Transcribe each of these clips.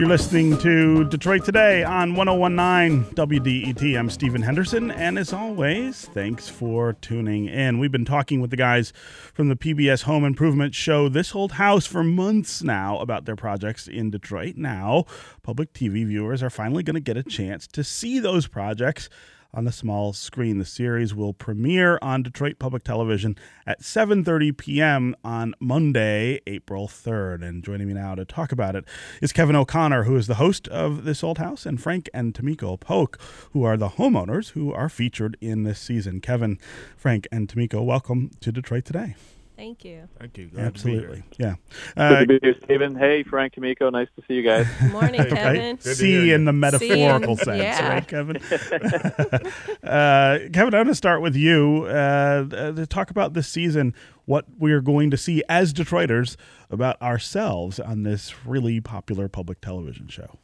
You're listening to Detroit Today on 1019 WDET. I'm Stephen Henderson, and as always, thanks for tuning in. We've been talking with the guys from the PBS Home Improvement Show This Old House for months now about their projects in Detroit. Now, public TV viewers are finally going to get a chance to see those projects on the small screen. The series will premiere on Detroit Public Television at 7:30 p.m. on Monday, April 3rd. And joining me now to talk about it is Kevin O'Connor, who is the host of This Old House, and Frank and Tamiko Polk, who are the homeowners who are featured in this season. Kevin, Frank, and Tamiko, welcome to Detroit today. Thank you. Thank you. Glad Absolutely. Yeah. Uh, Good to be here, Stephen. Hey, Frank, Tamiko. Nice to see you guys. Good morning, Kevin. Right? See in the metaphorical in, sense, yeah. right, Kevin? uh, Kevin, I'm going to start with you uh, uh, to talk about this season, what we're going to see as Detroiters about ourselves on this really popular public television show.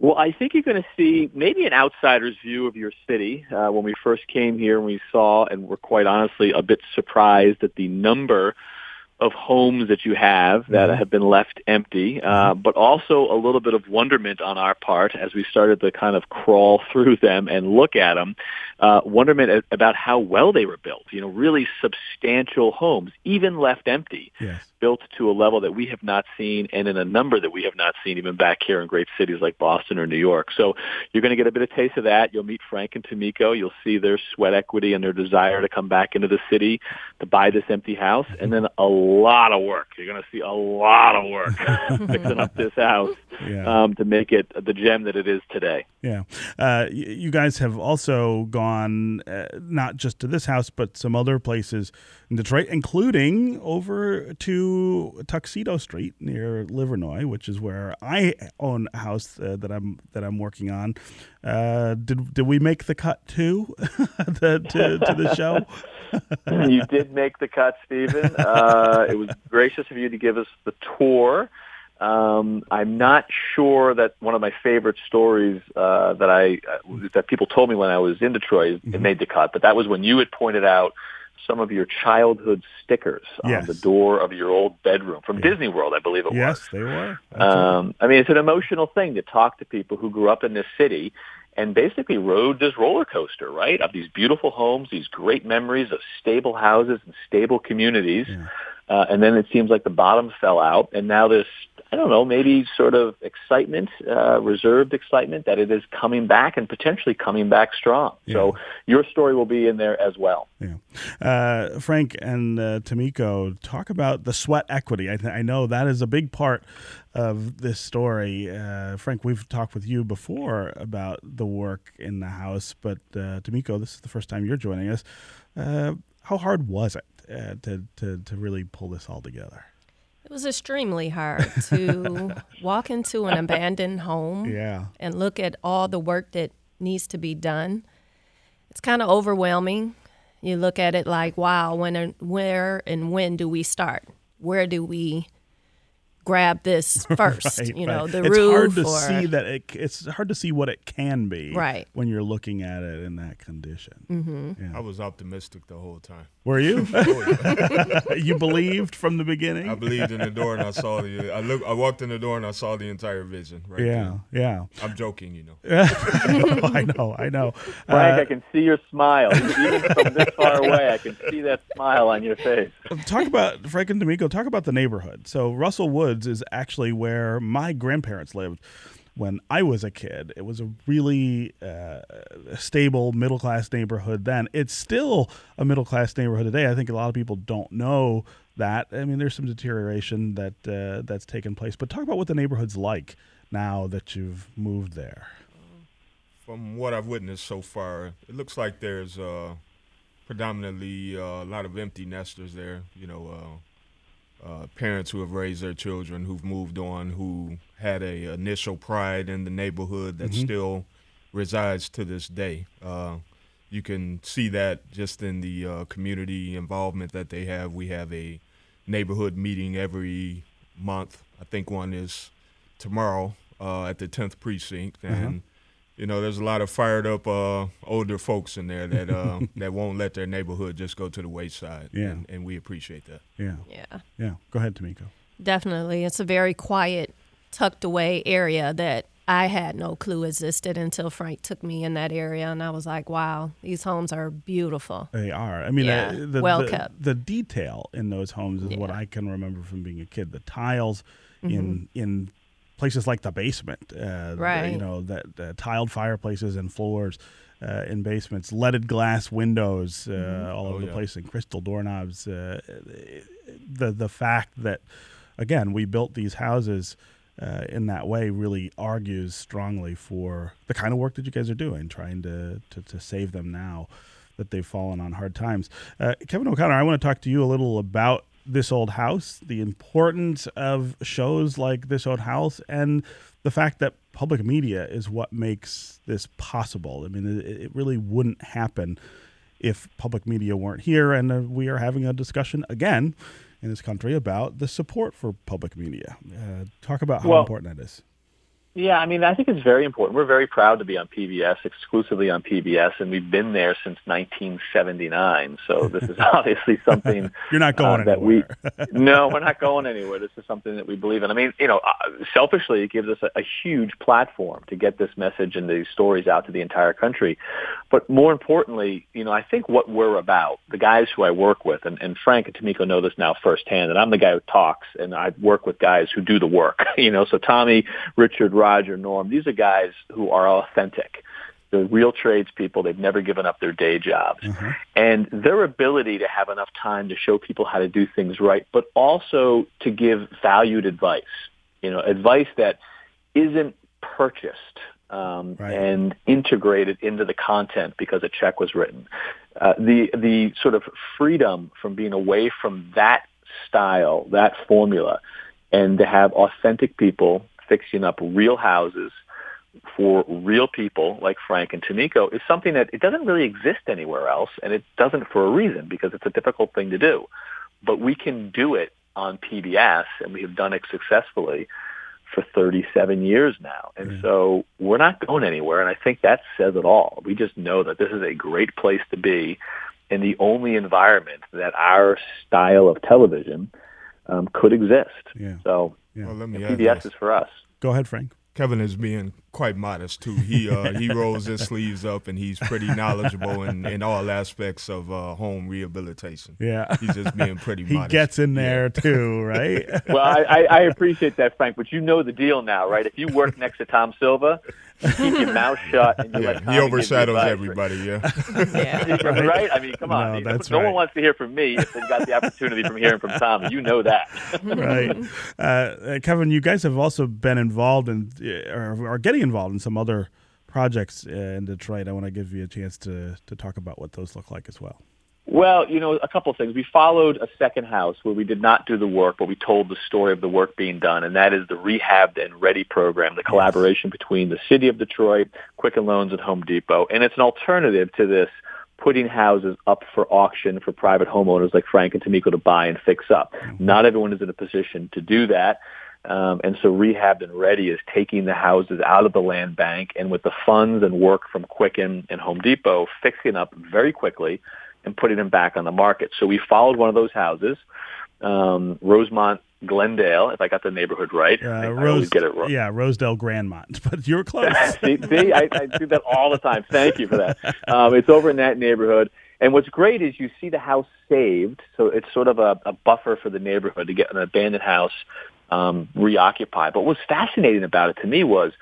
Well, I think you're going to see maybe an outsider's view of your city. Uh, when we first came here, we saw and were quite honestly a bit surprised at the number of homes that you have that Mhm. have been left empty, uh, but also a little bit of wonderment on our part as we started to kind of crawl through them and look at them. Uh, wonderment about how well they were built. You know, really substantial homes, even left empty Yes. built to a level that we have not seen and in a number that we have not seen even back here in great cities like Boston or New York. So you're going to get a bit of taste of that. You'll meet Frank and Tamiko. You'll see their sweat equity and their desire to come back into the city to buy this empty house. And then a lot of work. You're going to see a lot of work fixing up this house Yeah. um, to make it the gem that it is today. Yeah. Uh, you guys have also gone uh, not just to this house, but some other places in Detroit, including over to Tuxedo Street near Livernois, which is where I own a house uh, that I'm that I'm working on. Uh, did did we make the cut too the, to, to the show? you did make the cut, Stephen. Uh, it was gracious of you to give us the tour. Um, I'm not sure that one of my favorite stories uh, that I uh, that people told me when I was in Detroit it Mhm. made the cut, but that was when you had pointed out some of your childhood stickers Yes. on the door of your old bedroom from Yeah. Disney World, I believe it was. yes, they were. Um, I mean, it's an emotional thing to talk to people who grew up in this city and basically rode this roller coaster, right? Of these beautiful homes, these great memories of stable houses and stable communities. Yeah. Uh, and then it seems like the bottom fell out, and now this, I don't know, maybe sort of excitement, uh, reserved excitement that it is coming back and potentially coming back strong. So your story will be in there as well. Yeah. Uh, Frank and uh, Tamiko, talk about the sweat equity. I, th- I know that is a big part of this story. Uh, Frank, we've talked with you before about the work in the house, but uh, Tamiko, this is the first time you're joining us. Uh, how hard was it uh, to, to, to really pull this all together? It was extremely hard to walk into an abandoned home Yeah. and look at all the work that needs to be done. It's kind of overwhelming. You look at it like, wow, when and where and when do we start? Where do we grab this first? Right, you know, right. the it's roof hard to or see that it, it's hard to see what it can be Right. when you're looking at it in that condition. Mm-hmm. I was optimistic the whole time. Were you? Oh, you believed from the beginning? I believed in the door and I saw the. I look. I walked in the door and I saw the entire vision. Right. yeah, yeah. I'm joking, you know. I know, I know. Frank, Uh, I can see your smile. Even from this far away, I can see that smile on your face. talk about Frank and Tamiko. Talk about the neighborhood. So Russell Woods is actually where my grandparents lived when I was a kid. It was a really uh, stable middle class neighborhood then. It's still a middle class neighborhood today. I think a lot of people don't know that. I mean, there's some deterioration that uh, that's taken place. But talk about what the neighborhood's like now that you've moved there. From what I've witnessed so far, it looks like there's uh, predominantly uh, a lot of empty nesters there. You know, uh, parents who have raised their children, who've moved on, who had a initial pride in the neighborhood that Mhm. still resides to this day. Uh, you can see that just in the uh, community involvement that they have. We have a neighborhood meeting every month. I think one is tomorrow uh, at the 10th precinct, and you know, there's a lot of fired up uh, older folks in there that uh, that won't let their neighborhood just go to the wayside. Yeah. and, and we appreciate that. Yeah. Yeah. Yeah. Go ahead, Tamiko. Definitely. It's a very quiet, tucked away area that I had no clue existed until Frank took me in that area. And I was like, wow, these homes are beautiful. They are. I mean, Yeah, uh, the, well the, kept. the detail in those homes is what I can remember from being a kid. The tiles Mm-hmm. in in places like the basement, uh, the- you know, that the tiled fireplaces and floors uh, in basements, leaded glass windows uh, Mm-hmm. all over Oh, the yeah. place, and crystal doorknobs. Uh, the the fact that again we built these houses. Uh, in that way, really argues strongly for the kind of work that you guys are doing, trying to, to, to save them now that they've fallen on hard times. Uh, Kevin O'Connor, I want to talk to you a little about this old house, the importance of shows like this old house, and the fact that public media is what makes this possible. I mean, it, it really wouldn't happen if public media weren't here, and uh, we are having a discussion again in this country about the support for public media. Uh, talk about how Well- important that is. Yeah, I mean, I think it's very important. We're very proud to be on PBS, exclusively on PBS, and we've been there since 1979. So this is obviously something You're not going uh, that we. anywhere. no, we're not going anywhere. This is something that we believe in. I mean, you know, uh, selfishly, it gives us a, a huge platform to get this message and these stories out to the entire country. But more importantly, you know, I think what we're about, the guys who I work with, and, and Frank and Tamiko know this now firsthand, and I'm the guy who talks, and I work with guys who do the work. You know, so Tommy, Richard, Roger, Norm, these are guys who are authentic. They're real tradespeople. They've never given up their day jobs. And their ability to have enough time to show people how to do things right, but also to give valued advice. You know, advice that isn't purchased um, Right. and integrated into the content because a check was written. Uh, the the sort of freedom from being away from that style, that formula, and to have authentic people fixing up real houses for real people like Frank and Tamiko is something that it doesn't really exist anywhere else, and it doesn't for a reason because it's a difficult thing to do. But we can do it on PBS, and we have done it successfully for 37 years now. And so we're not going anywhere, and I think that says it all. We just know that this is a great place to be and the only environment that our style of television um, could exist. Yeah. So Yeah. Well, let me add PBS this. is for us. Go ahead, Frank. Kevin is being quite modest too. He uh, he rolls his sleeves up and he's pretty knowledgeable in, in all aspects of uh, home rehabilitation. Yeah. He's just being pretty He modest. gets in Yeah. there too, right? Well, I, I, I appreciate that, Frank, but you know the deal now, right? If you work next to Tom Silva, you keep your mouth shut and you Yeah, let Tommy he overshadows everybody. Yeah. Yeah. Right? right? I mean, come on. No, no that's one wants to hear from me if they've got the opportunity from hearing from Tom. You know that. right. Uh, uh, Kevin, you guys have also been involved in, uh, or are getting involved in some other projects uh, in Detroit. I want to give you a chance to, to talk about what those look like as well. Well, you know, a couple of things. We followed a second house where we did not do the work, but we told the story of the work being done, and that is the Rehabbed and Ready program, the collaboration between the city of Detroit, Quicken Loans, and Home Depot. And it's an alternative to this putting houses up for auction for private homeowners like Frank and Tamiko to buy and fix up. Not everyone is in a position to do that. Um, and so Rehabbed and Ready is taking the houses out of the land bank and with the funds and work from Quicken and Home Depot, fixing up very quickly and putting them back on the market. So we followed one of those houses, um, Rosemont Glendale, if I got the neighborhood right. Uh, I, I Rose, always get it wrong. Yeah, Rosedale Grandmont, but you're close. see, see I, I do that all the time. Thank you for that. Um, it's over in that neighborhood. And what's great is you see the house saved, so it's sort of a, a buffer for the neighborhood to get an abandoned house um, reoccupied. But what's fascinating about it to me was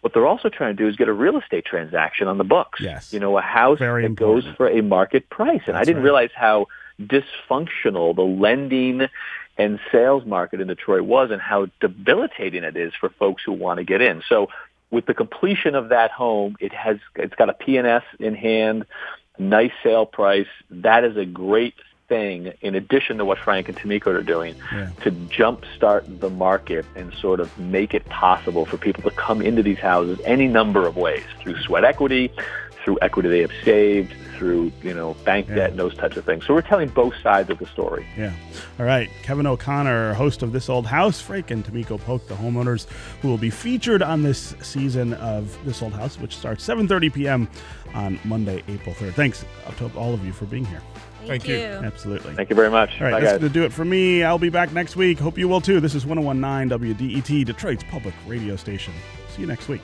what they're also trying to do is get a real estate transaction on the books. Yes. You know, a house Very that goes for a market price. And I didn't right. realize how dysfunctional the lending and sales market in Detroit was and how debilitating it is for folks who want to get in. So with the completion of that home, it has it's got a P&S in hand, nice sale price. That is a great thing in addition to what Frank and Tamiko are doing Yeah. to jumpstart the market and sort of make it possible for people to come into these houses any number of ways through sweat equity, through equity they have saved, through you know bank Yeah. debt, and those types of things. So we're telling both sides of the story. Yeah. All right. Kevin O'Connor, host of This Old House, Frank and Tamiko Polk, the homeowners who will be featured on this season of This Old House, which starts 7:30 p.m. on Monday, April 3rd. Thanks uh, to all of you for being here. Thank you. Absolutely. Thank you very much. All right, Bye, that's going to do it for me. I'll be back next week. Hope you will too. This is 1019 WDET, Detroit's public radio station. See you next week.